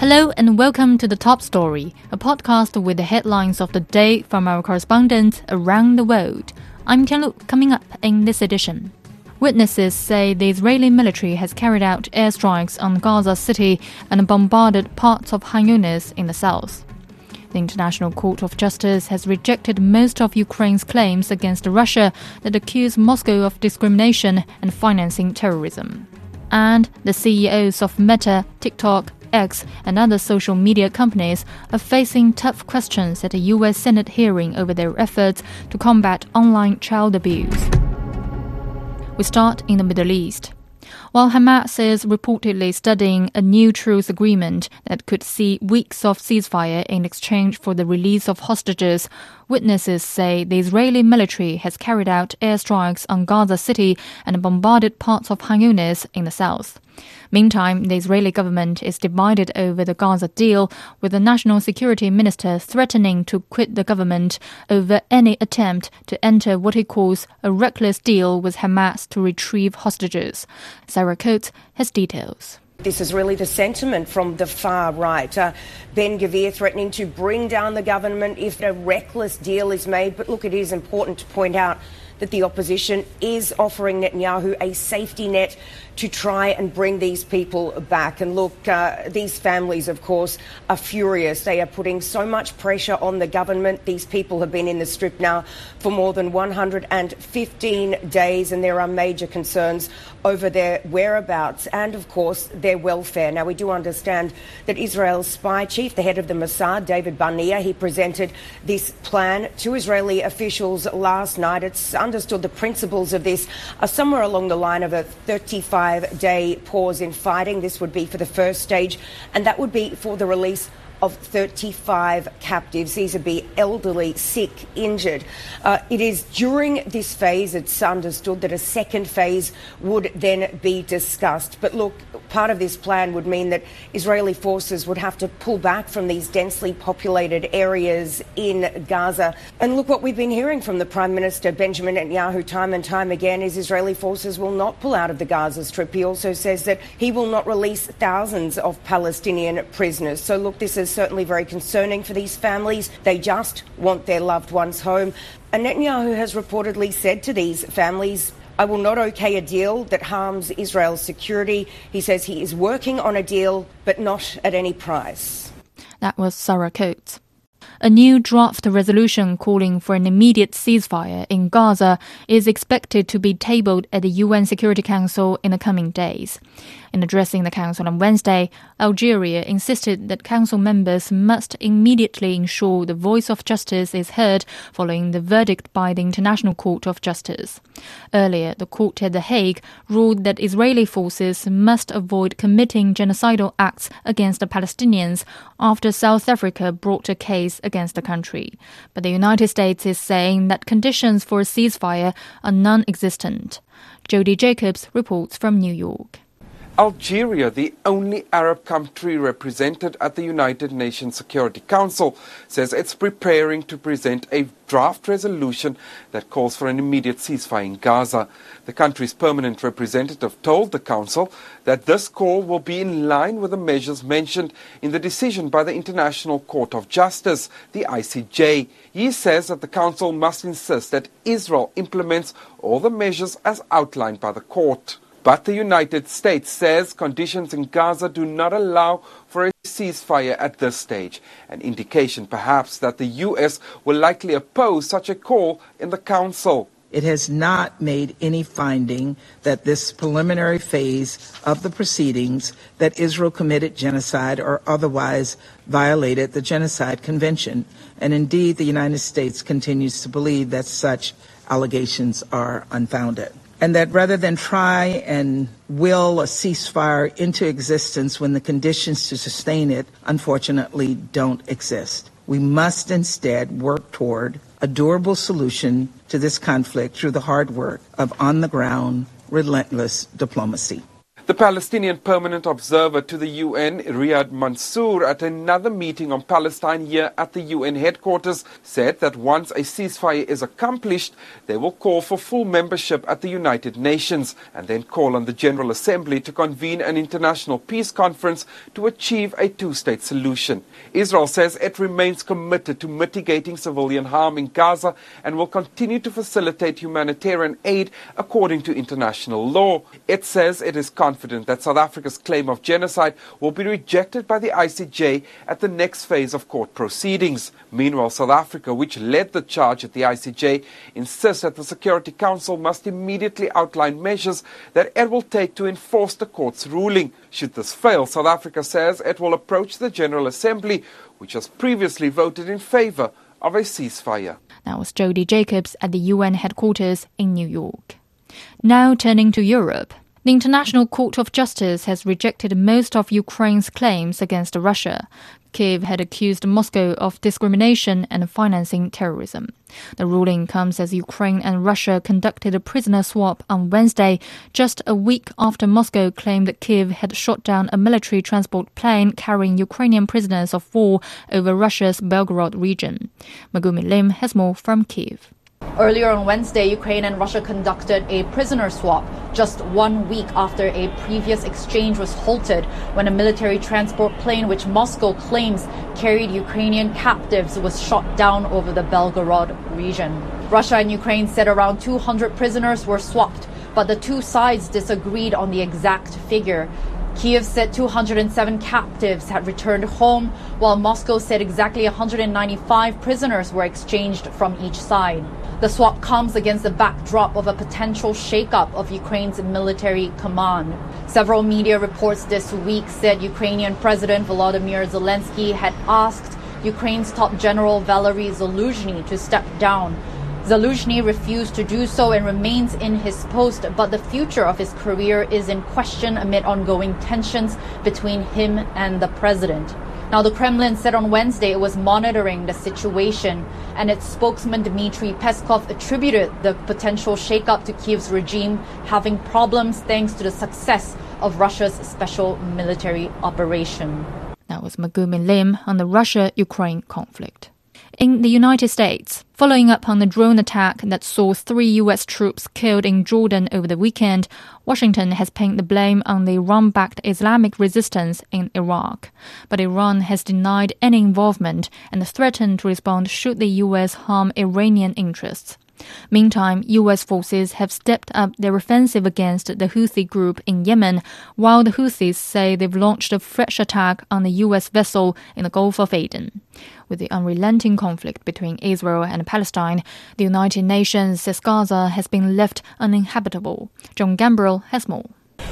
Hello and welcome to the Top Story, a podcast with the headlines of the day from our correspondents around the world. I'm Tianlu, coming up in this edition. Witnesses say the Israeli military has carried out airstrikes on Gaza City and bombarded parts of Khan in the south. The International Court of Justice has rejected most of Ukraine's claims against Russia that accuse Moscow of discrimination and financing terrorism. And the CEOs of Meta, TikTok, X, and other social media companies are facing tough questions at a U.S. Senate hearing over their efforts to combat online child abuse. We start in the Middle East. While Hamas is reportedly studying a new truce agreement that could see weeks of ceasefire in exchange for the release of hostages, witnesses say the Israeli military has carried out airstrikes on Gaza City and bombarded parts of Khan Yunis in the south. Meantime, the Israeli government is divided over the Gaza deal, with the national security minister threatening to quit the government over any attempt to enter what he calls a reckless deal with Hamas to retrieve hostages. Sarah Coates has details. This is really the sentiment from the far right. Uh, Ben Gvir threatening to bring down the government if a reckless deal is made. But look, it is important to point out that the opposition is offering Netanyahu a safety net to try and bring these people back. And look, uh, these families, of course, are furious. They are putting so much pressure on the government. These people have been in the strip now for more than 115 days, and there are major concerns over their whereabouts and, of course, their welfare. Now, we do understand that Israel's spy chief, the head of the Mossad, David Barnea, he presented this plan to Israeli officials last night. It's understood the principles of this are somewhere along the line of a 35 five day pause in fighting. This would be for the first stage, and that would be for the release of 35 captives. These would be elderly, sick, injured. Uh, it is during this phase it's understood that a second phase would then be discussed. But look, part of this plan would mean that Israeli forces would have to pull back from these densely populated areas in Gaza. And look, what we've been hearing from the Prime Minister Benjamin Netanyahu time and time again is Israeli forces will not pull out of the Gaza Strip. He also says that he will not release thousands of Palestinian prisoners. So look, this is certainly very concerning for these families. They just want their loved ones home. And Netanyahu has reportedly said to these families, I will not okay a deal that harms Israel's security. He says he is working on a deal, but not at any price. That was Sarah Coates. A new draft resolution calling for an immediate ceasefire in Gaza is expected to be tabled at the UN Security Council in the coming days. In addressing the Council on Wednesday, Algeria insisted that Council members must immediately ensure the voice of justice is heard following the verdict by the International Court of Justice. Earlier, the court at The Hague ruled that Israeli forces must avoid committing genocidal acts against the Palestinians after South Africa brought a case against the country. But the United States is saying that conditions for a ceasefire are non existent. Jody Jacobs reports from New York. Algeria, the only Arab country represented at the United Nations Security Council, says it's preparing to present a draft resolution that calls for an immediate ceasefire in Gaza. The country's permanent representative told the Council that this call will be in line with the measures mentioned in the decision by the International Court of Justice, the ICJ. He says that the Council must insist that Israel implements all the measures as outlined by the court. But the United States says conditions in Gaza do not allow for a ceasefire at this stage, an indication perhaps that the U.S. will likely oppose such a call in the Council. It has not made any finding that this preliminary phase of the proceedings that Israel committed genocide or otherwise violated the Genocide Convention. And indeed, the United States continues to believe that such allegations are unfounded and that rather than try and will a ceasefire into existence when the conditions to sustain it, unfortunately, don't exist. We must instead work toward a durable solution to this conflict through the hard work of on the ground, relentless diplomacy. The Palestinian permanent observer to the UN, Riyad Mansour, at another meeting on Palestine here at the UN headquarters, said that once a ceasefire is accomplished, they will call for full membership at the United Nations and then call on the General Assembly to convene an international peace conference to achieve a two state solution. Israel says it remains committed to mitigating civilian harm in Gaza and will continue to facilitate humanitarian aid according to international law. It says it is confident confident that South Africa's claim of genocide will be rejected by the ICJ at the next phase of court proceedings. Meanwhile, South Africa, which led the charge at the ICJ, insists that the Security Council must immediately outline measures that it will take to enforce the court's ruling. Should this fail, South Africa says it will approach the General Assembly, which has previously voted in favor of a ceasefire. That was Jody Jacobs at the UN headquarters in New York. Now turning to Europe. The International Court of Justice has rejected most of Ukraine's claims against Russia. Kiev had accused Moscow of discrimination and financing terrorism. The ruling comes as Ukraine and Russia conducted a prisoner swap on Wednesday, just a week after Moscow claimed that Kiev had shot down a military transport plane carrying Ukrainian prisoners of war over Russia's Belgorod region. Megumi Lim has more from Kiev. Earlier on Wednesday, Ukraine and Russia conducted a prisoner swap just one week after a previous exchange was halted when a military transport plane, which Moscow claims carried Ukrainian captives, was shot down over the Belgorod region. Russia and Ukraine said around 200 prisoners were swapped, but the two sides disagreed on the exact figure. Kiev said 207 captives had returned home, while Moscow said exactly 195 prisoners were exchanged from each side. The swap comes against the backdrop of a potential shakeup of Ukraine's military command. Several media reports this week said Ukrainian President Volodymyr Zelensky had asked Ukraine's top general Valery Zaluzhny to step down. Zaluzhny refused to do so and remains in his post, but the future of his career is in question amid ongoing tensions between him and the president. Now, the Kremlin said on Wednesday it was monitoring the situation, and its spokesman Dmitry Peskov attributed the potential shakeup to Kiev's regime having problems thanks to the success of Russia's special military operation. That was Megumi Lim on the Russia Ukraine conflict in the United States, following up on the drone attack that saw three U.S. troops killed in Jordan over the weekend, Washington has pinned the blame on the Iran backed Islamic resistance in Iraq. But Iran has denied any involvement and threatened to respond should the U.S. harm Iranian interests. Meantime, U.S. forces have stepped up their offensive against the Houthi group in Yemen, while the Houthis say they've launched a fresh attack on a U.S. vessel in the Gulf of Aden. With the unrelenting conflict between Israel and Palestine, the United Nations says Gaza has been left uninhabitable. John Gambrell has more.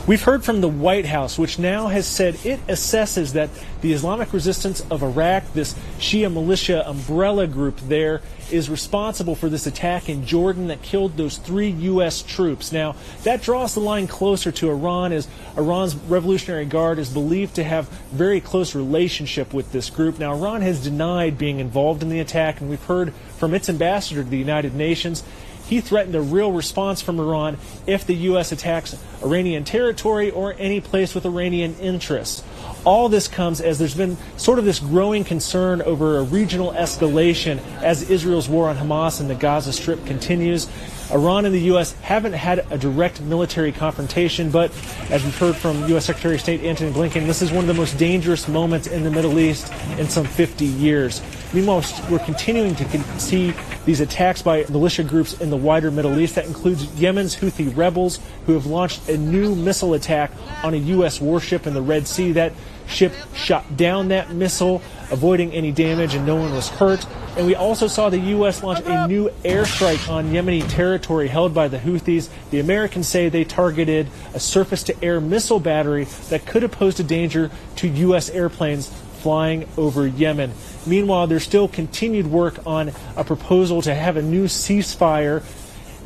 We've heard from the White House, which now has said it assesses that the Islamic resistance of Iraq, this Shia militia umbrella group there, is responsible for this attack in Jordan that killed those three U.S. troops. Now, that draws the line closer to Iran, as Iran's Revolutionary Guard is believed to have very close relationship with this group. Now, Iran has denied being involved in the attack, and we've heard from its ambassador to the United Nations he threatened a real response from Iran if the U.S. attacks Iranian territory or any place with Iranian interests. All this comes as there's been sort of this growing concern over a regional escalation as Israel's war on Hamas and the Gaza Strip continues. Iran and the U.S. haven't had a direct military confrontation, but as we've heard from U.S. Secretary of State Antony Blinken, this is one of the most dangerous moments in the Middle East in some 50 years. Meanwhile, we're continuing to see these attacks by militia groups in the wider Middle East. That includes Yemen's Houthi rebels who have launched a new missile attack on a U.S. warship in the Red Sea. That ship shot down that missile, avoiding any damage, and no one was hurt. And we also saw the U.S. launch a new airstrike on Yemeni territory held by the Houthis. The Americans say they targeted a surface to air missile battery that could have posed a danger to U.S. airplanes flying over Yemen. Meanwhile, there's still continued work on a proposal to have a new ceasefire.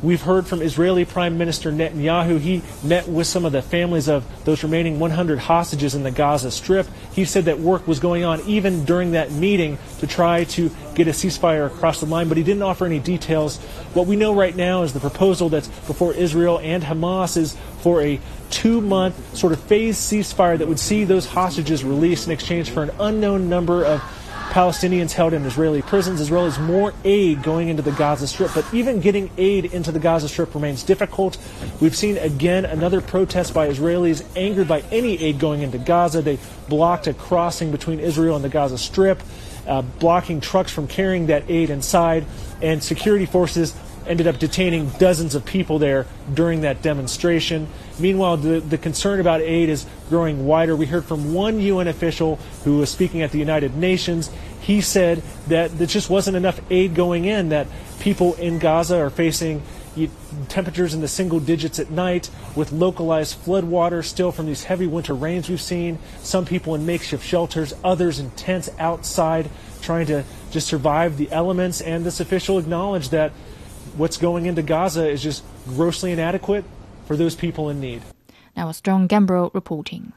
We've heard from Israeli Prime Minister Netanyahu. He met with some of the families of those remaining 100 hostages in the Gaza Strip. He said that work was going on even during that meeting to try to get a ceasefire across the line, but he didn't offer any details. What we know right now is the proposal that's before Israel and Hamas is for a two month sort of phased ceasefire that would see those hostages released in exchange for an unknown number of Palestinians held in Israeli prisons, as well as more aid going into the Gaza Strip. But even getting aid into the Gaza Strip remains difficult. We've seen again another protest by Israelis angered by any aid going into Gaza. They blocked a crossing between Israel and the Gaza Strip, uh, blocking trucks from carrying that aid inside, and security forces ended up detaining dozens of people there during that demonstration. Meanwhile, the, the concern about aid is growing wider. We heard from one UN official who was speaking at the United Nations. He said that there just wasn't enough aid going in, that people in Gaza are facing temperatures in the single digits at night with localized floodwater still from these heavy winter rains we've seen. Some people in makeshift shelters, others in tents outside trying to just survive the elements. And this official acknowledged that what's going into Gaza is just grossly inadequate for those people in need. Now, was John Gambrell reporting.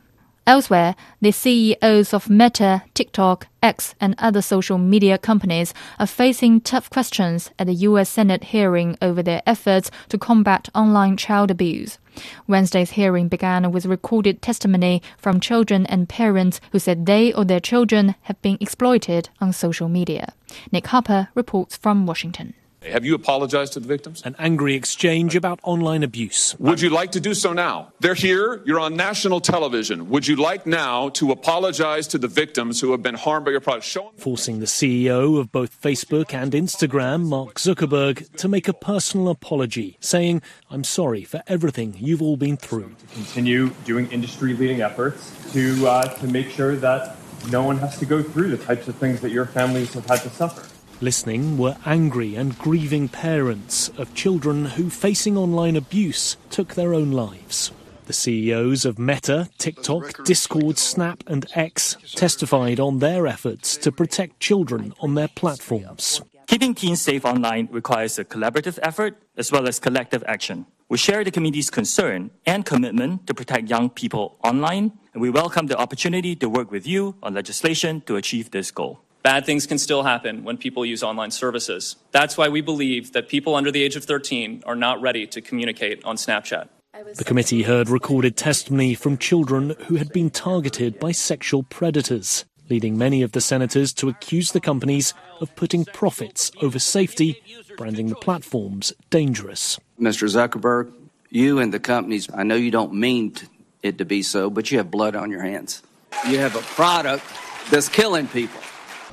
Elsewhere, the CEOs of Meta, TikTok, X, and other social media companies are facing tough questions at the U.S. Senate hearing over their efforts to combat online child abuse. Wednesday's hearing began with recorded testimony from children and parents who said they or their children have been exploited on social media. Nick Harper reports from Washington. Have you apologized to the victims? An angry exchange about online abuse. Would you like to do so now? They're here. You're on national television. Would you like now to apologize to the victims who have been harmed by your product? Show Forcing the CEO of both Facebook and Instagram, Mark Zuckerberg, to make a personal apology, saying, I'm sorry for everything you've all been through. To continue doing industry leading efforts to, uh, to make sure that no one has to go through the types of things that your families have had to suffer. Listening were angry and grieving parents of children who, facing online abuse, took their own lives. The CEOs of Meta, TikTok, Discord, Snap, and X testified on their efforts to protect children on their platforms. Keeping teens safe online requires a collaborative effort as well as collective action. We share the community's concern and commitment to protect young people online, and we welcome the opportunity to work with you on legislation to achieve this goal. Bad things can still happen when people use online services. That's why we believe that people under the age of 13 are not ready to communicate on Snapchat. The committee heard recorded testimony from children who had been targeted by sexual predators, leading many of the senators to accuse the companies of putting profits over safety, branding the platforms dangerous. Mr. Zuckerberg, you and the companies, I know you don't mean it to be so, but you have blood on your hands. You have a product that's killing people.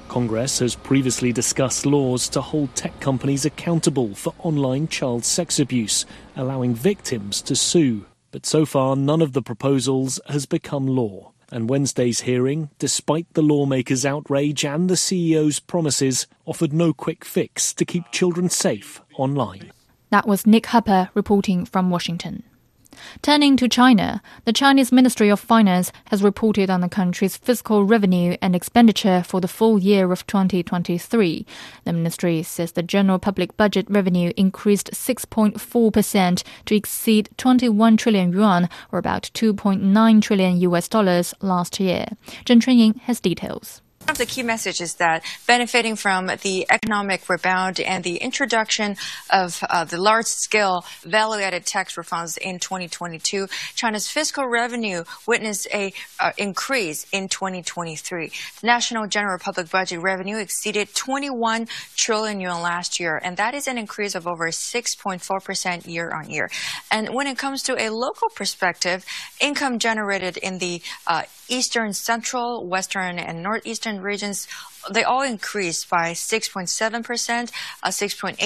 Congress has previously discussed laws to hold tech companies accountable for online child sex abuse, allowing victims to sue. But so far, none of the proposals has become law. And Wednesday's hearing, despite the lawmakers' outrage and the CEO's promises, offered no quick fix to keep children safe online. That was Nick Harper reporting from Washington. Turning to China, the Chinese Ministry of Finance has reported on the country's fiscal revenue and expenditure for the full year of 2023. The ministry says the general public budget revenue increased 6.4% to exceed 21 trillion yuan, or about 2.9 trillion US dollars last year. Zheng Chunying has details. One of the key messages that benefiting from the economic rebound and the introduction of uh, the large-scale value-added tax refunds in 2022, China's fiscal revenue witnessed a uh, increase in 2023. The national general public budget revenue exceeded 21 trillion yuan last year, and that is an increase of over 6.4 percent year on year. And when it comes to a local perspective, income generated in the uh, eastern, central, western, and northeastern regions, they all increased by 6.7%, uh, 6.8%,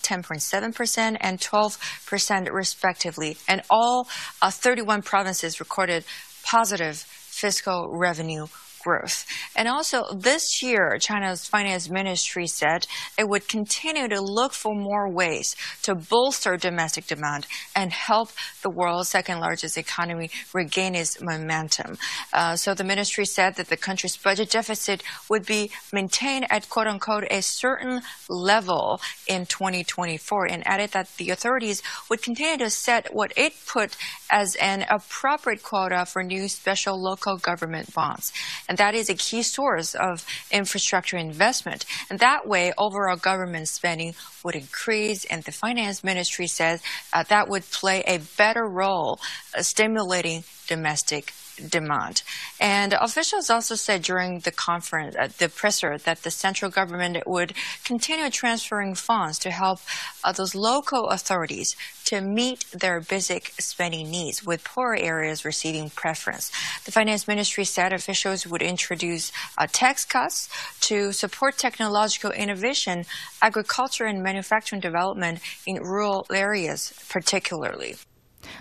10.7%, and 12% respectively. And all uh, 31 provinces recorded positive fiscal revenue growth. And also this year, China's finance ministry said it would continue to look for more ways to bolster domestic demand and help the world's second largest economy regain its momentum. Uh, so the ministry said that the country's budget deficit would be maintained at quote unquote a certain level in 2024 and added that the authorities would continue to set what it put as an appropriate quota for new special local government bonds. And that is a key source of infrastructure investment. And that way, overall government spending would increase, and the finance ministry says uh, that would play a better role uh, stimulating domestic demand. And officials also said during the conference, uh, the presser, that the central government would continue transferring funds to help uh, those local authorities to meet their basic spending needs, with poorer areas receiving preference. The finance ministry said officials would introduce uh, tax cuts to support technological innovation, agriculture, and manufacturing development in rural areas, particularly.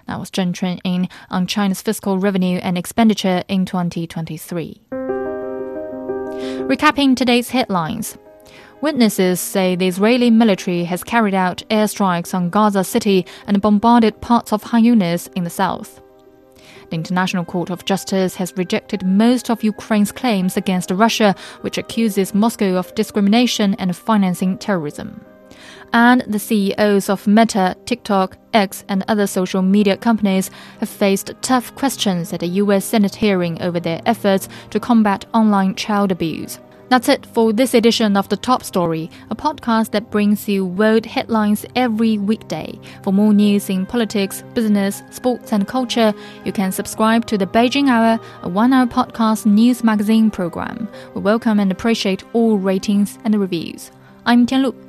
That was Zheng Chunying on China's fiscal revenue and expenditure in 2023. Recapping today's headlines. Witnesses say the Israeli military has carried out airstrikes on Gaza City and bombarded parts of Yunis in the south. The International Court of Justice has rejected most of Ukraine's claims against Russia, which accuses Moscow of discrimination and financing terrorism and the CEOs of Meta, TikTok, X, and other social media companies have faced tough questions at a U.S. Senate hearing over their efforts to combat online child abuse. That's it for this edition of The Top Story, a podcast that brings you world headlines every weekday. For more news in politics, business, sports, and culture, you can subscribe to the Beijing Hour, a one hour podcast news magazine program. We welcome and appreciate all ratings and reviews. I'm Tianlu.